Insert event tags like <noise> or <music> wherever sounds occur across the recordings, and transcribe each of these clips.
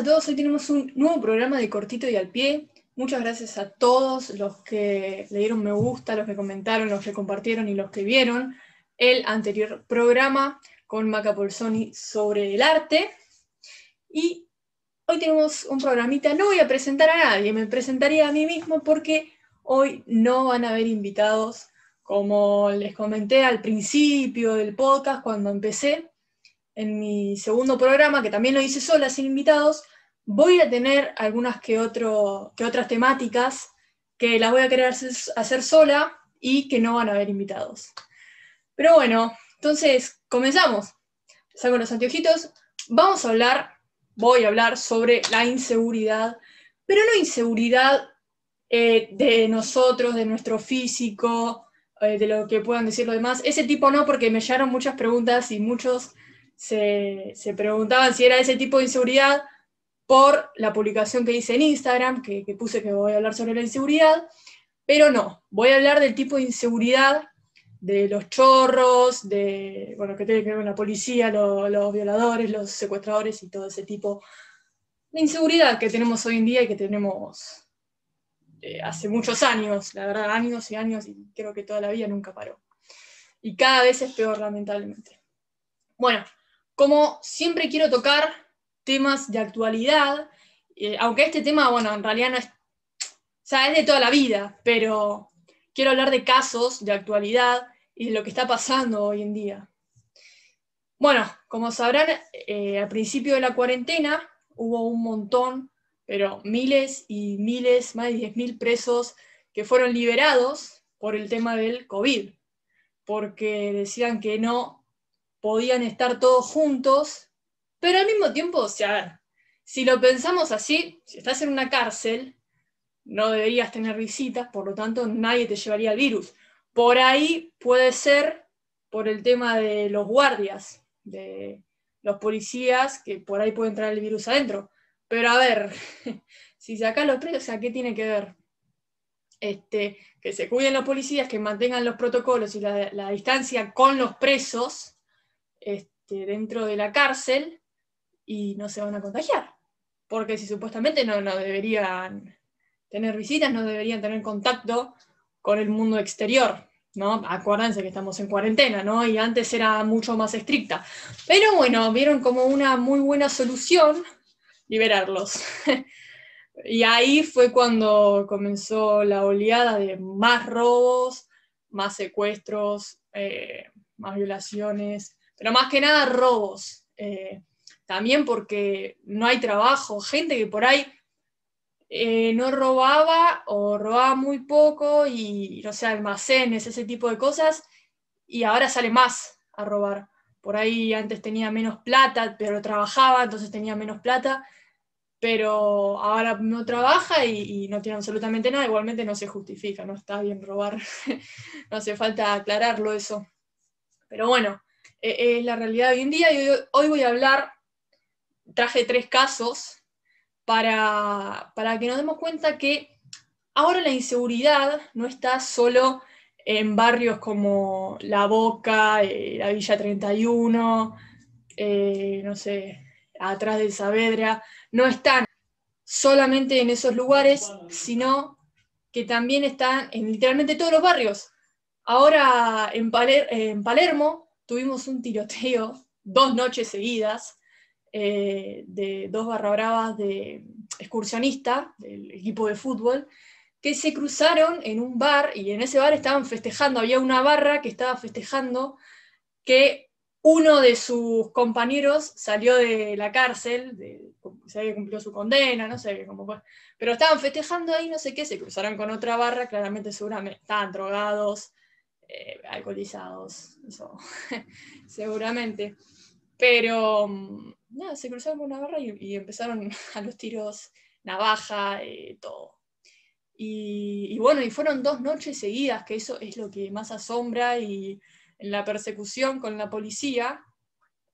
a todos, hoy tenemos un nuevo programa de cortito y al pie. Muchas gracias a todos los que le dieron me gusta, los que comentaron, los que compartieron y los que vieron el anterior programa con Maca Polsoni sobre el arte. Y hoy tenemos un programita, no voy a presentar a nadie, me presentaría a mí mismo porque hoy no van a haber invitados, como les comenté al principio del podcast cuando empecé en mi segundo programa, que también lo hice sola, sin invitados, voy a tener algunas que, que otras temáticas que las voy a querer hacer, sola y que no van a haber invitados. Pero bueno, entonces comenzamos. Saco los anteojitos. Vamos a hablar, voy a hablar sobre la inseguridad, pero no inseguridad eh, de nosotros, de nuestro físico, eh, de lo que puedan decir los demás. Ese tipo no, porque me llegaron muchas preguntas y muchos se, preguntaban si era ese tipo de inseguridad por la publicación que hice en Instagram, que, puse que voy a hablar sobre la inseguridad, pero no, voy a hablar del tipo de inseguridad de los chorros, de, bueno, que tiene que ver con la policía, los violadores, los secuestradores y todo ese tipo de inseguridad que tenemos hoy en día y que tenemos eh, hace muchos años, la verdad, años y años, y creo que toda la vida nunca paró. Y cada vez es peor, lamentablemente. Bueno, como siempre quiero tocar temas de actualidad, eh, aunque este tema, bueno, en realidad no es, o sea, es de toda la vida, pero quiero hablar de casos de actualidad y de lo que está pasando hoy en día. Bueno, como sabrán, eh, al principio de la cuarentena hubo un montón, pero miles y miles, más de 10.000 presos que fueron liberados por el tema del COVID, porque decían que no podían estar todos juntos, pero al mismo tiempo, o sea, si lo pensamos así, si estás en una cárcel, no deberías tener visitas, por lo tanto nadie te llevaría el virus. Por ahí puede ser por el tema de los guardias, de los policías, que por ahí puede entrar el virus adentro. Pero a ver, <laughs> si sacas los presos, ¿a qué tiene que ver? Este, que se cuiden los policías, que mantengan los protocolos y la, la distancia con los presos, este, dentro de la cárcel y no se van a contagiar. Porque si supuestamente no, no deberían tener visitas, no deberían tener contacto con el mundo exterior. ¿no? Acuérdense que estamos en cuarentena, ¿no? Y antes era mucho más estricta. Pero bueno, vieron como una muy buena solución liberarlos. <laughs> y ahí fue cuando comenzó la oleada de más robos, más secuestros, eh, más violaciones, pero más que nada robos. Eh, también porque no hay trabajo, gente que por ahí eh, no robaba o robaba muy poco y, no sé, almacenes, ese tipo de cosas, y ahora sale más a robar. Por ahí antes tenía menos plata, pero trabajaba, entonces tenía menos plata, pero ahora no trabaja y, no tiene absolutamente nada, igualmente no se justifica, no está bien robar, <laughs> no hace falta aclararlo eso. Pero bueno, eh, es la realidad de hoy en día y hoy, voy a hablar, traje tres casos para, que nos demos cuenta que ahora la inseguridad no está solo en barrios como La Boca, eh, la Villa 31, eh, no sé, atrás de Saavedra, no están solamente en esos lugares, sino que también están en literalmente todos los barrios. Ahora en Palermo tuvimos un tiroteo <laughs> dos noches seguidas eh, de dos barra bravas de excursionista del equipo de fútbol que se cruzaron en un bar y en ese bar estaban festejando, había una barra que estaba festejando que uno de sus compañeros salió de la cárcel, se había cumplido su condena, no sé cómo fue, pero estaban festejando ahí, no sé qué, se cruzaron con otra barra, claramente seguramente estaban drogados, eh, alcoholizados, eso, <laughs> seguramente. Pero mm, nada, se cruzaron con una barra y, empezaron <laughs> a los tiros, navaja, eh, todo. Y, bueno, y fueron dos noches seguidas, que eso es lo que más asombra, y en la persecución con la policía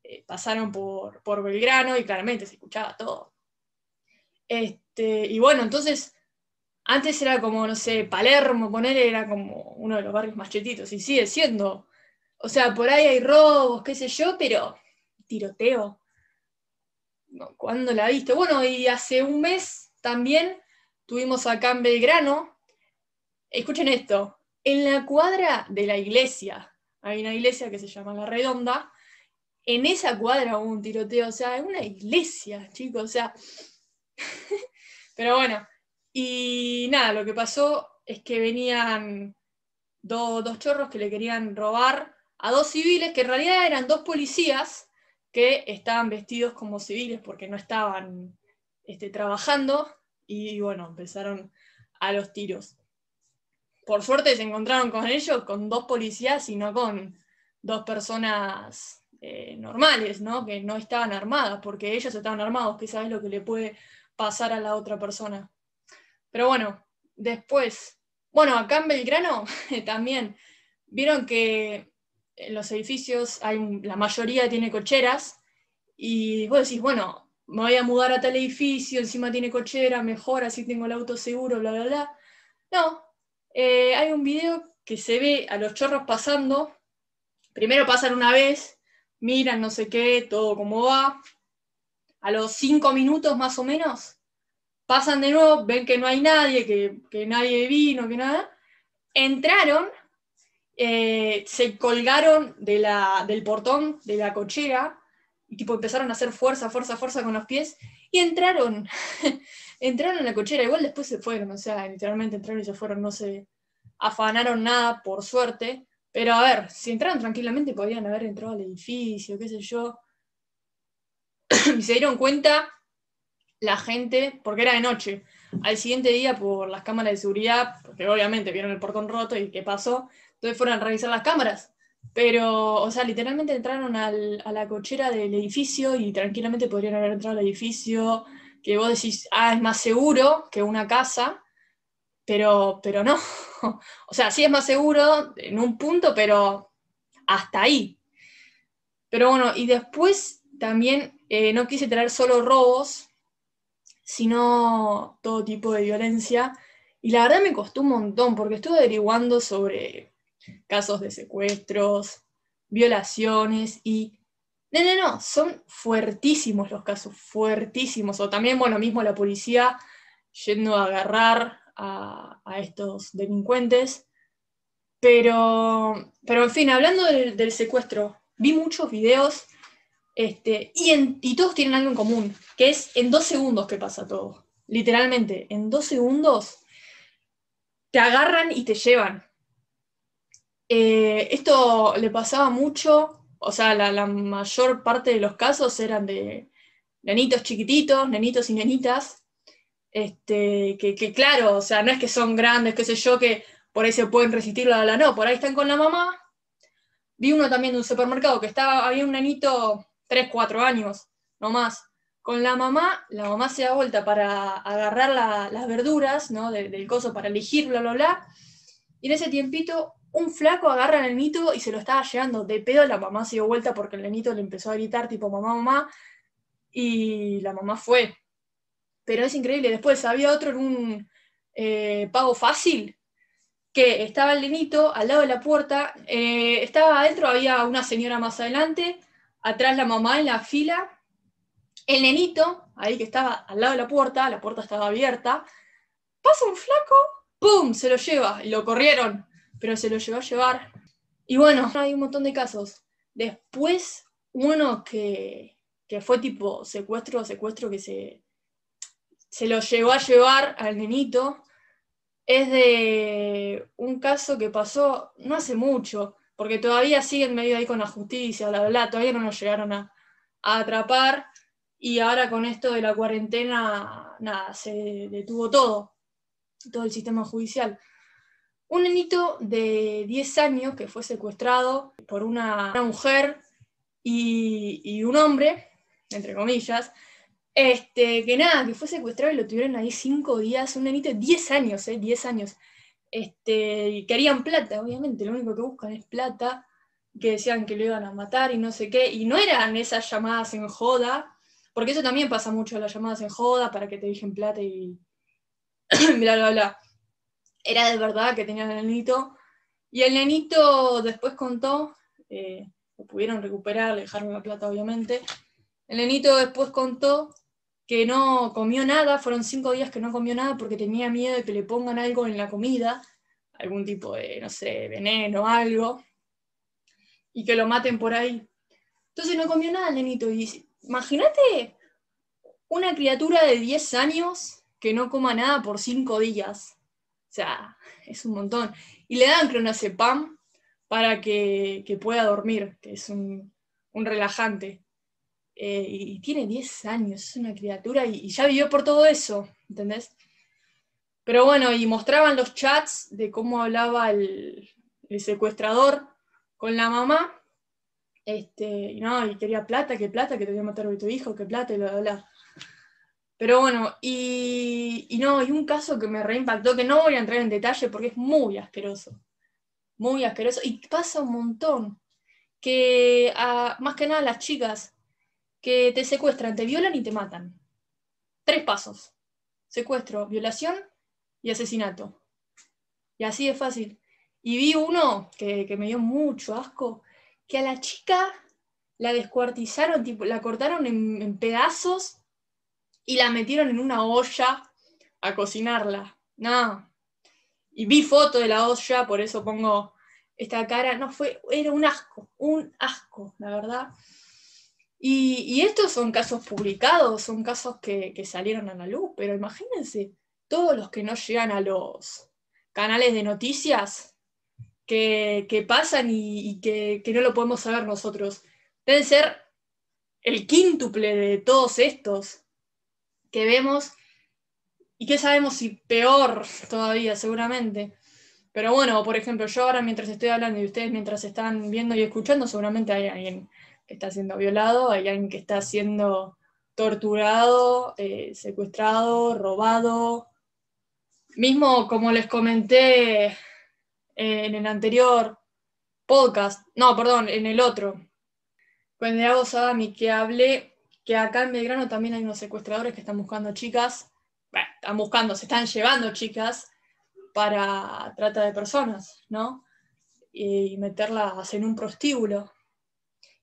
eh, pasaron por, por Belgrano y claramente se escuchaba todo. Este, y bueno, entonces antes era como, no sé, Palermo, poner era como uno de los barrios más chetitos, y sigue siendo. O sea, por ahí hay robos, qué sé yo, pero tiroteo. ¿Cuándo la viste? Bueno, y hace un mes también tuvimos acá en Belgrano, escuchen esto, en la cuadra de la iglesia, hay una iglesia que se llama La Redonda, en esa cuadra hubo un tiroteo, o sea, es una iglesia, chicos, o sea, <laughs> pero bueno, y nada, lo que pasó es que venían dos chorros que le querían robar a dos civiles, que en realidad eran dos policías que estaban vestidos como civiles porque no estaban este, trabajando, y bueno, empezaron a los tiros. Por suerte se encontraron con ellos, con dos policías y no con dos personas eh, normales, ¿no? Que no estaban armadas, porque ellos estaban armados, que sabes lo que le puede pasar a la otra persona. Pero bueno, después, bueno, acá en Belgrano <laughs> también vieron que en los edificios hay, la mayoría tiene cocheras y vos decís, bueno, me voy a mudar a tal edificio, encima tiene cochera, mejor, así tengo el auto seguro, bla, bla, bla. No, eh, hay un video que se ve a los chorros pasando, primero pasan una vez miran no sé qué, todo como va. A los cinco minutos más o menos, pasan de nuevo, ven que no hay nadie, que, nadie vino, que nada. Entraron, eh, se colgaron del portón de la cochera y tipo empezaron a hacer fuerza, fuerza, fuerza con los pies y entraron, <laughs> entraron en la cochera, igual después se fueron, o sea, literalmente entraron y se fueron, no se afanaron nada, por suerte, pero a ver, si entraron tranquilamente podían haber entrado al edificio, qué sé yo. <clears throat> y se dieron cuenta la gente, porque era de noche, al siguiente día por las cámaras de seguridad, porque obviamente vieron el portón roto y qué pasó, entonces fueron a revisar las cámaras. Pero, o sea, literalmente entraron a la cochera del edificio y tranquilamente podrían haber entrado al edificio, que vos decís, ah, es más seguro que una casa, pero, pero no. <laughs> O sea, sí es más seguro en un punto, pero hasta ahí. Pero bueno, y después también eh, no quise traer solo robos, sino todo tipo de violencia. Y la verdad me costó un montón, porque estuve averiguando sobre casos de secuestros, violaciones y... No, no, no, son fuertísimos los casos, fuertísimos. O también, bueno, mismo la policía yendo a agarrar a, estos delincuentes. Pero, pero, en fin, hablando del, secuestro, vi muchos videos este, y, en, y todos tienen algo en común, que es en dos segundos que pasa todo. Literalmente, en dos segundos te agarran y te llevan. Eh, esto le pasaba mucho, o sea, la, mayor parte de los casos eran de nenitos chiquititos, nenitos y nenitas, este, que, claro, o sea, no es que son grandes, qué sé yo, que por ahí se pueden resistir la, la no, por ahí están con la mamá. Vi uno también de un supermercado que estaba, había un nenito 3, 4 años, no más, con la mamá, la mamá se da vuelta para agarrar las verduras, ¿no? del coso para elegir, bla, bla, bla, y en ese tiempito un flaco agarra al nenito y se lo estaba llevando de pedo, la mamá se dio vuelta porque el nenito le empezó a gritar tipo mamá, mamá, y la mamá fue, pero es increíble. Después había otro en un eh, pago fácil, que estaba el nenito al lado de la puerta, eh, estaba adentro, había una señora más adelante, atrás la mamá en la fila, el nenito, ahí que estaba al lado de la puerta, la puerta estaba abierta, pasa un flaco, ¡pum! Se lo lleva, y lo corrieron, pero se lo llevó a llevar. Y bueno, hay un montón de casos. Después, uno que, que fue tipo secuestro, secuestro que se, se lo llevó a llevar al nenito es de un caso que pasó no hace mucho, porque todavía siguen medio ahí con la justicia, bla, bla, todavía no nos llegaron a, atrapar y ahora con esto de la cuarentena, nada, se detuvo todo, todo el sistema judicial. Un nenito de 10 años que fue secuestrado por una, mujer y, un hombre, entre comillas, este, que nada, que fue secuestrado y lo tuvieron ahí cinco días, un nenito de 10 años, eh, 10 años. Este, querían plata, obviamente, lo único que buscan es plata, que decían que lo iban a matar y no sé qué, y no eran esas llamadas en joda, porque eso también pasa mucho, las llamadas en joda para que te dejen plata y <coughs> bla, bla, bla. Era de verdad que tenían el nenito, y el nenito después contó, eh, lo pudieron recuperar, le dejaron la plata obviamente, El nenito después contó que no comió nada, fueron cinco días que no comió nada porque tenía miedo de que le pongan algo en la comida, algún tipo de, no sé, veneno algo, y que lo maten por ahí. Entonces no comió nada el nenito. Y imagínate una criatura de 10 años que no coma nada por cinco días. Sea, es un montón. Y le dan clonazepam para que, que pueda dormir, que es un, un relajante. Eh, y tiene 10 años, es una criatura y, ya vivió por todo eso, ¿entendés? Pero bueno, y mostraban los chats de cómo hablaba el, secuestrador con la mamá, este, y no, y quería plata, que plata, que te voy a matar a tu hijo, que plata, y bla, bla, bla. Pero bueno, y, no, y un caso que me reimpactó, que no voy a entrar en detalle porque es muy asqueroso, muy asqueroso, y pasa un montón, que más que nada las chicas que te secuestran, te violan y te matan. Tres pasos. Secuestro, violación y asesinato. Y así es fácil. Y vi uno que, me dio mucho asco, que a la chica la descuartizaron, tipo, la cortaron en, pedazos y la metieron en una olla a cocinarla. No. Y vi foto de la olla, por eso pongo esta cara. No fue, era un asco, un asco, la verdad. Y, estos son casos publicados, son casos que, salieron a la luz, pero imagínense todos los que no llegan a los canales de noticias que, pasan y, que, no lo podemos saber nosotros. Deben ser el quíntuple de todos estos que vemos y que sabemos si peor todavía, seguramente. Pero bueno, por ejemplo, yo ahora mientras estoy hablando y ustedes mientras están viendo y escuchando, seguramente hay alguien que está siendo violado, hay alguien que está siendo torturado, eh, secuestrado, robado. Mismo como les comenté eh, en el anterior podcast, no, perdón, en el otro, con el Sadami, que hablé que acá en Belgrano también hay unos secuestradores que están buscando chicas, bueno, están buscando, se están llevando chicas para trata de personas, ¿no? Y meterlas en un prostíbulo.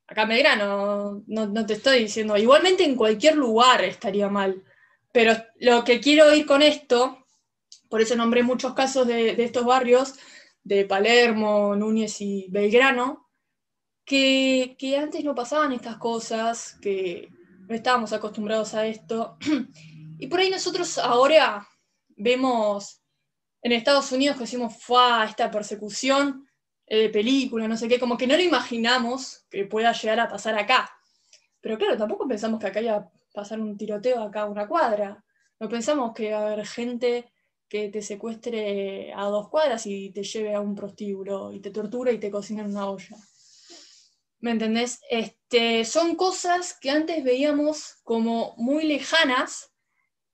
Acá me no, no, te estoy diciendo, igualmente en cualquier lugar estaría mal, pero lo que quiero ir con esto, por eso nombré muchos casos de, estos barrios, de Palermo, Núñez y Belgrano, que, antes no pasaban estas cosas, que no estábamos acostumbrados a esto, <clears throat> y por ahí nosotros ahora vemos en Estados Unidos que decimos, fue esta persecución, de película, no sé qué, como que no lo imaginamos que pueda llegar a pasar acá. Pero claro, tampoco pensamos que acá iba a pasar un tiroteo acá a una cuadra. No pensamos que va a haber gente que te secuestre a dos cuadras y te lleve a un prostíbulo y te tortura y te cocina en una olla. ¿Me entendés? Este, son cosas que antes veíamos como muy lejanas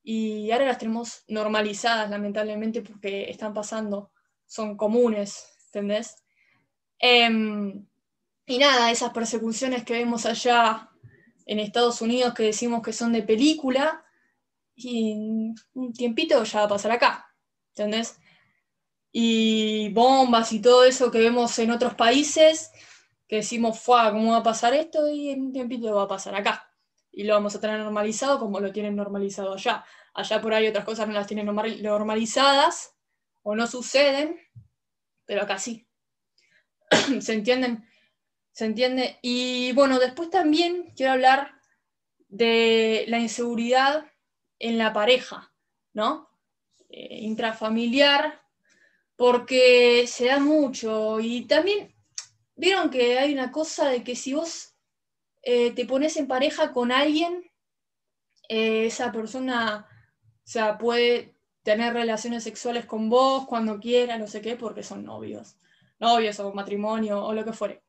y ahora las tenemos normalizadas, lamentablemente, porque están pasando, son comunes, ¿entendés? Em, y nada, esas persecuciones que vemos allá en Estados Unidos que decimos que son de película, y un tiempito ya va a pasar acá, ¿entendés? Y bombas y todo eso que vemos en otros países, que decimos, fue ¿cómo va a pasar esto? Y en un tiempito va a pasar acá. Y lo vamos a tener normalizado como lo tienen normalizado allá. Allá por ahí otras cosas no las tienen normalizadas o no suceden, pero acá sí. <clears throat> ¿Se entienden? ¿Se entiende? Y bueno, después también quiero hablar de la inseguridad en la pareja, ¿no? Eh, intrafamiliar, porque se da mucho. Y también vieron que hay una cosa de que si vos eh, te pones en pareja con alguien, eh, esa persona o sea, puede tener relaciones sexuales con vos cuando quiera, no sé qué, porque son novios novios o matrimonio o lo que fuere.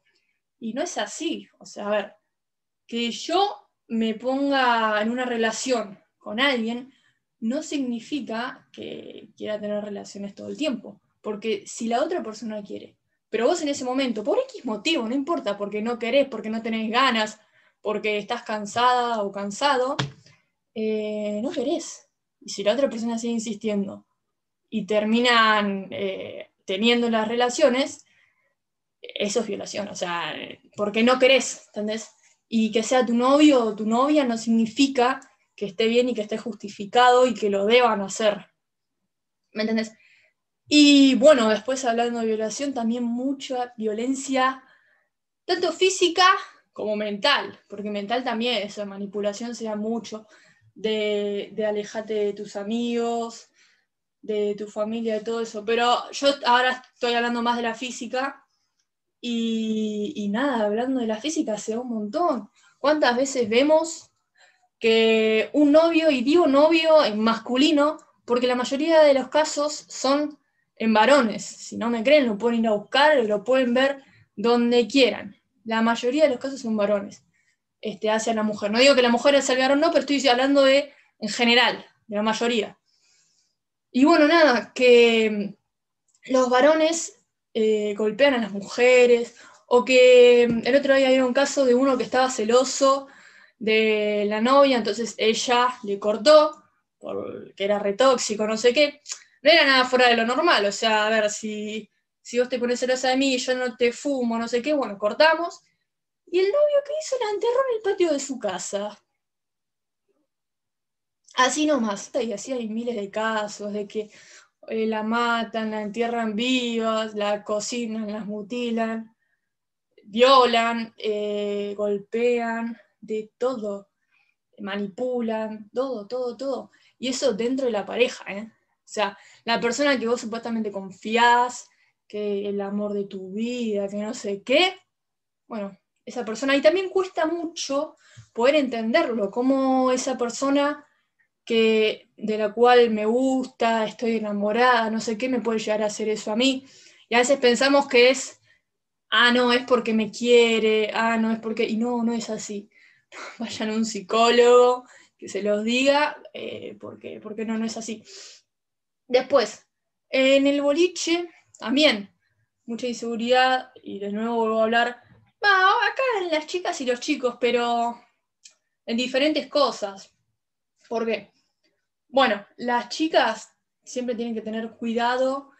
Y no es así. O sea, a ver, que yo me ponga en una relación con alguien no significa que quiera tener relaciones todo el tiempo. Porque si la otra persona quiere, pero vos en ese momento, por X motivo, no importa, porque no querés, porque no tenés ganas, porque estás cansada o cansado, eh, no querés. Y si la otra persona sigue insistiendo y terminan eh, teniendo las relaciones, eso es violación, o sea, porque no querés, ¿entendés? y que sea tu novio o tu novia no significa que esté bien y que esté justificado y que lo deban hacer. ¿Me entendés? Y bueno, después hablando de violación, también mucha violencia, tanto física como mental, porque mental también, esa manipulación se da mucho, de, de alejarte de tus amigos, de tu familia, de todo eso. Pero yo ahora estoy hablando más de la física y, nada, hablando de la física se un montón. ¿Cuántas veces vemos que un novio, y digo novio en masculino, porque la mayoría de los casos son en varones. Si no me creen, lo pueden ir a buscar, lo pueden ver donde quieran. La mayoría de los casos son varones este, hacia la mujer. No digo que la mujer el varón, no, pero estoy hablando de en general, de la mayoría. Y bueno, nada, que los varones eh, golpean a las mujeres, o que el otro día había un caso de uno que estaba celoso de la novia, entonces ella le cortó, porque era retóxico, no sé qué. No era nada fuera de lo normal, o sea, a ver, si, si vos te pones celosa de mí y yo no te fumo, no sé qué, bueno, cortamos. Y el novio que hizo la enterró en el patio de su casa. Así nomás. Y así hay miles de casos de que eh, la matan, la entierran vivas, la cocinan, las mutilan, violan, eh, golpean, de todo, manipulan, todo, todo, todo. Y eso dentro de la pareja, ¿eh? O sea, la persona que vos supuestamente confías, que el amor de tu vida, que no sé qué, bueno, esa persona. Y también cuesta mucho poder entenderlo, cómo esa persona que, de la cual me gusta, estoy enamorada, no sé qué, me puede llegar a hacer eso a mí. Y a veces pensamos que es, ah, no, es porque me quiere, ah, no, es porque, y no, no es así. <laughs> Vayan a un psicólogo que se los diga, eh, porque, porque no, no es así. Después, en el boliche, también, mucha inseguridad, y de nuevo vuelvo a hablar, acá en las chicas y los chicos, pero en diferentes cosas. ¿Por qué? Bueno, las chicas siempre tienen que tener cuidado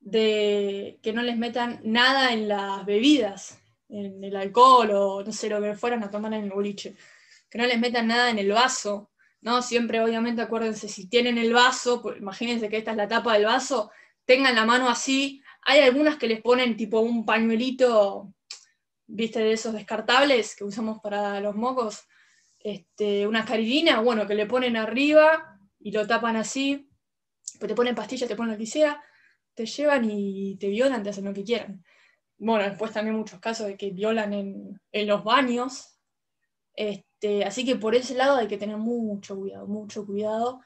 de que no les metan nada en las bebidas, en el alcohol o no sé lo que fueran a tomar en el boliche. Que no les metan nada en el vaso, ¿no? Siempre, obviamente, acuérdense, si tienen el vaso, imagínense que esta es la tapa del vaso, tengan la mano así. Hay algunas que les ponen tipo un pañuelito, viste, de esos descartables que usamos para los mocos, este, una caridina, bueno, que le ponen arriba y lo tapan así, pues te ponen pastillas, te ponen lo que sea, te llevan y te violan, te hacen lo que quieran. Bueno, después también muchos casos de que violan en, los baños. Este, así que por ese lado hay que tener mucho cuidado, mucho cuidado.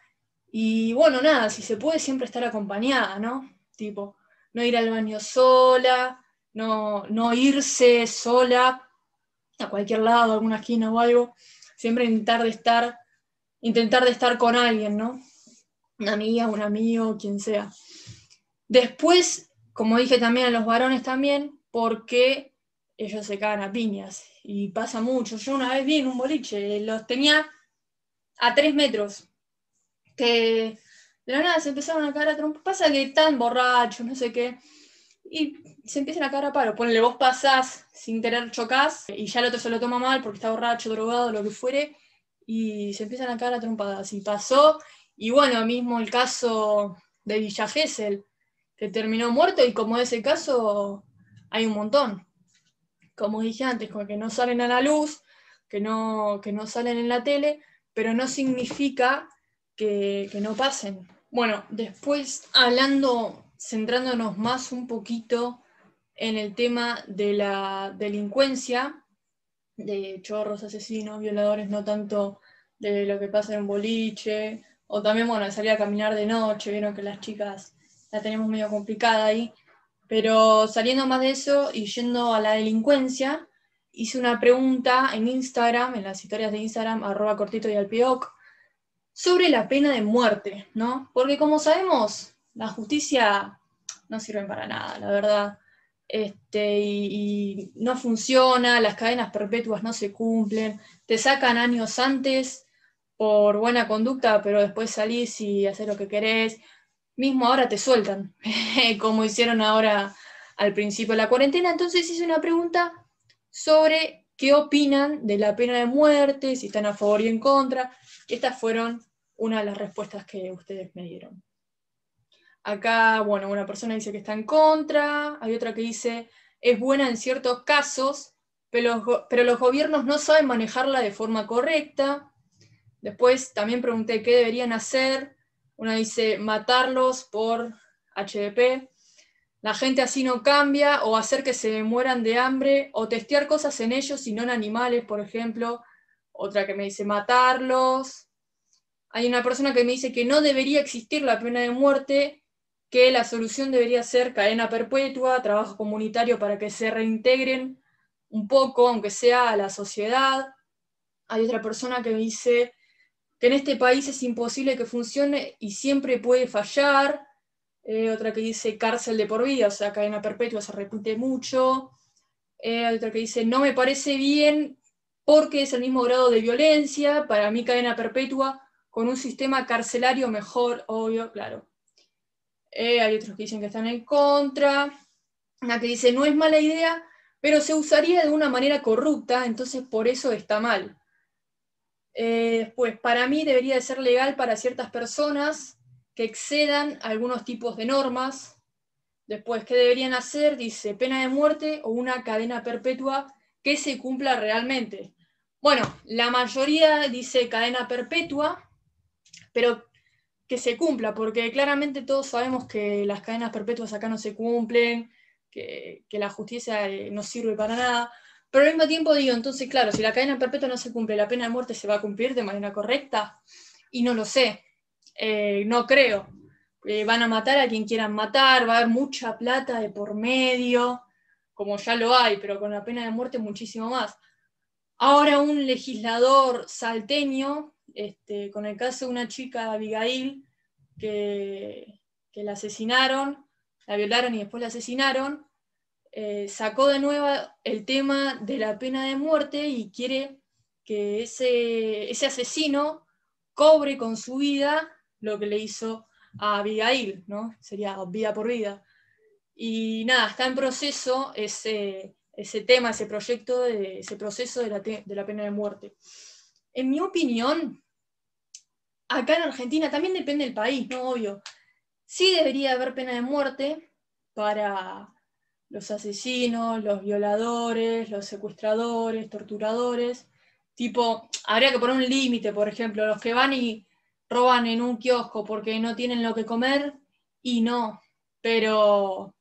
Y bueno, nada, si se puede siempre estar acompañada, ¿no? Tipo, no ir al baño sola, no, no irse sola a cualquier lado, a alguna esquina o algo. Siempre intentar de estar intentar de estar con alguien, ¿no? Una amiga, un amigo, quien sea. Después, como dije también a los varones también, porque ellos se cagan a piñas y pasa mucho. Yo una vez vi en un boliche, los tenía a tres metros, que de la nada se empezaron a cagar a. Pasa que están borrachos, no sé qué, y se empiezan a cagar a paro. Ponle, vos pasás sin tener chocas y ya el otro se lo toma mal porque está borracho, drogado, lo que fuere, y se empiezan a caer a trompadas. Y pasó, y bueno, mismo el caso de Villa Gesell, que terminó muerto, y como ese caso hay un montón. Como dije antes, como que no salen a la luz, que no, que no salen en la tele, pero no significa que, que no pasen. Bueno, después hablando, centrándonos más un poquito en el tema de la delincuencia, de chorros, asesinos, violadores, no tanto de lo que pasa en un boliche, o también, bueno, salir a caminar de noche, vieron que las chicas la tenemos medio complicada ahí, pero saliendo más de eso y yendo a la delincuencia, hice una pregunta en Instagram, en las historias de Instagram, arroba cortito y al sobre la pena de muerte, ¿no? Porque como sabemos, la justicia no sirve para nada, la verdad este, y, no funciona, las cadenas perpetuas no se cumplen, te sacan años antes por buena conducta, pero después salís y haces lo que querés, mismo ahora te sueltan, <laughs> como hicieron ahora al principio de la cuarentena. Entonces hice una pregunta sobre qué opinan de la pena de muerte, si están a favor y en contra. Estas fueron una de las respuestas que ustedes me dieron. Acá, bueno, una persona dice que está en contra, hay otra que dice es buena en ciertos casos, pero, pero los gobiernos no saben manejarla de forma correcta. Después también pregunté qué deberían hacer. Una dice matarlos por HDP. La gente así no cambia, o hacer que se mueran de hambre, o testear cosas en ellos y no en animales, por ejemplo. Otra que me dice matarlos. Hay una persona que me dice que no debería existir la pena de muerte, que la solución debería ser cadena perpetua, trabajo comunitario para que se reintegren un poco, aunque sea a la sociedad. Hay otra persona que me dice que en este país es imposible que funcione y siempre puede fallar. Eh, otra que dice cárcel de por vida, o sea, cadena perpetua se repite mucho. Eh, otra que dice no me parece bien porque es el mismo grado de violencia, para mí cadena perpetua con un sistema carcelario mejor, obvio, claro. Eh, hay otros que dicen que están en contra. Una que dice, no es mala idea, pero se usaría de una manera corrupta, entonces por eso está mal. Eh, pues para mí debería de ser legal para ciertas personas que excedan algunos tipos de normas. Después, ¿qué deberían hacer? Dice, pena de muerte o una cadena perpetua que se cumpla realmente. Bueno, la mayoría dice cadena perpetua, pero que se cumpla, porque claramente todos sabemos que las cadenas perpetuas acá no se cumplen, que, la justicia eh, no sirve para nada, pero al mismo tiempo digo, entonces claro, si la cadena perpetua no se cumple, la pena de muerte se va a cumplir de manera correcta, y no lo sé, eh, no creo. Eh, van a matar a quien quieran matar, va a haber mucha plata de por medio, como ya lo hay, pero con la pena de muerte muchísimo más. Ahora un legislador salteño este, con el caso de una chica, Abigail, que, la asesinaron, la violaron y después la asesinaron, eh, sacó de nuevo el tema de la pena de muerte y quiere que ese, ese asesino cobre con su vida lo que le hizo a Abigail, ¿no? Sería vida por vida. Y nada, está en proceso ese, ese tema, ese proyecto, ese proceso de la, de la pena de muerte. En mi opinión, acá en Argentina también depende del país, ¿no? Obvio. Sí debería haber pena de muerte para los asesinos, los violadores, los secuestradores, torturadores. Tipo, habría que poner un límite, por ejemplo, los que van y roban en un kiosco porque no tienen lo que comer y no. Pero,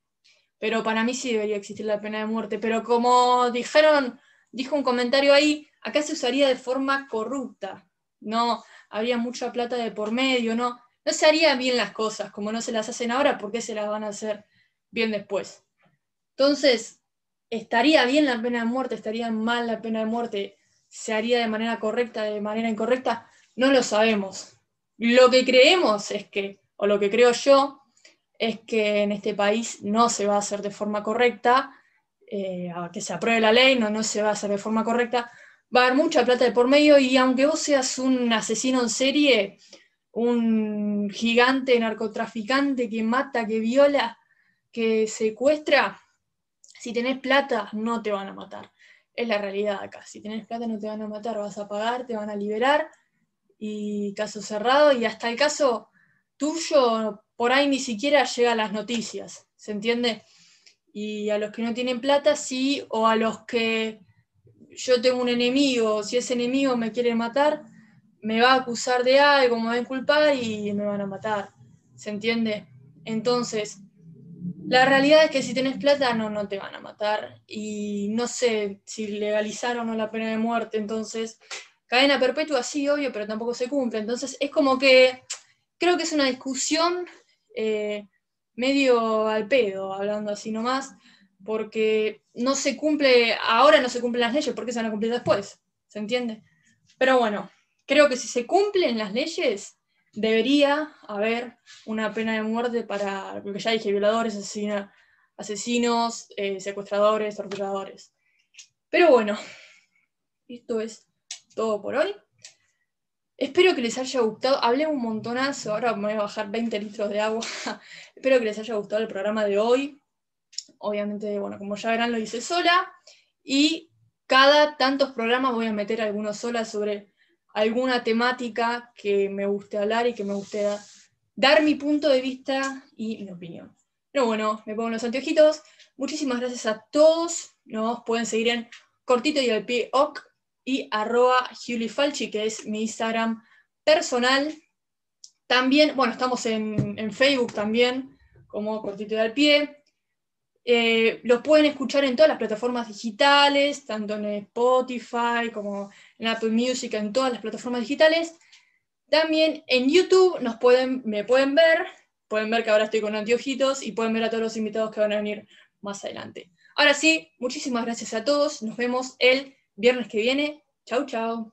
pero para mí sí debería existir la pena de muerte. Pero como dijeron, dijo un comentario ahí, acá se usaría de forma corrupta. No, habría mucha plata de por medio, ¿no? No se harían bien las cosas, como no se las hacen ahora, ¿por qué se las van a hacer bien después? Entonces, ¿estaría bien la pena de muerte? ¿Estaría mal la pena de muerte? ¿Se haría de manera correcta, de manera incorrecta? No lo sabemos. Lo que creemos es que, o lo que creo yo, es que en este país no se va a hacer de forma correcta, eh, que se apruebe la ley, no, no se va a hacer de forma correcta, va a haber mucha plata de por medio y aunque vos seas un asesino en serie, un gigante narcotraficante que mata, que viola, que secuestra, si tenés plata no te van a matar. Es la realidad acá. Si tenés plata no te van a matar, vas a pagar, te van a liberar y caso cerrado y hasta el caso tuyo por ahí ni siquiera llega a las noticias, ¿se entiende? Y a los que no tienen plata sí, o a los que yo tengo un enemigo, si ese enemigo me quiere matar, me va a acusar de algo, me va a inculpar y me van a matar. ¿Se entiende? Entonces, la realidad es que si tenés plata no, no te van a matar. Y no sé si legalizaron o no la pena de muerte, entonces, cadena perpetua sí, obvio, pero tampoco se cumple. Entonces, es como que creo que es una discusión eh, medio al pedo, hablando así nomás, porque no se cumple, ahora no se cumplen las leyes, porque se van a cumplir después? ¿Se entiende? Pero bueno, creo que si se cumplen las leyes, debería haber una pena de muerte para, lo que ya dije, violadores, asesinos, eh, secuestradores, torturadores. Pero bueno, esto es todo por hoy. Espero que les haya gustado. Hablé un montonazo, ahora me voy a bajar 20 litros de agua. <laughs> Espero que les haya gustado el programa de hoy. Obviamente, bueno, como ya verán, lo hice sola. Y cada tantos programas voy a meter algunos solas sobre alguna temática que me guste hablar y que me guste dar mi punto de vista y mi opinión. Pero bueno, me pongo los anteojitos. Muchísimas gracias a todos. Nos pueden seguir en cortito y al pie ok y arroba Falchi, que es mi Instagram personal. También, bueno, estamos en, Facebook también, como cortito y al pie. Eh, los pueden escuchar en todas las plataformas digitales, tanto en Spotify como en Apple Music, en todas las plataformas digitales. También en YouTube nos pueden, me pueden ver, pueden ver que ahora estoy con anteojitos y pueden ver a todos los invitados que van a venir más adelante. Ahora sí, muchísimas gracias a todos. Nos vemos el viernes que viene. Chau, chau.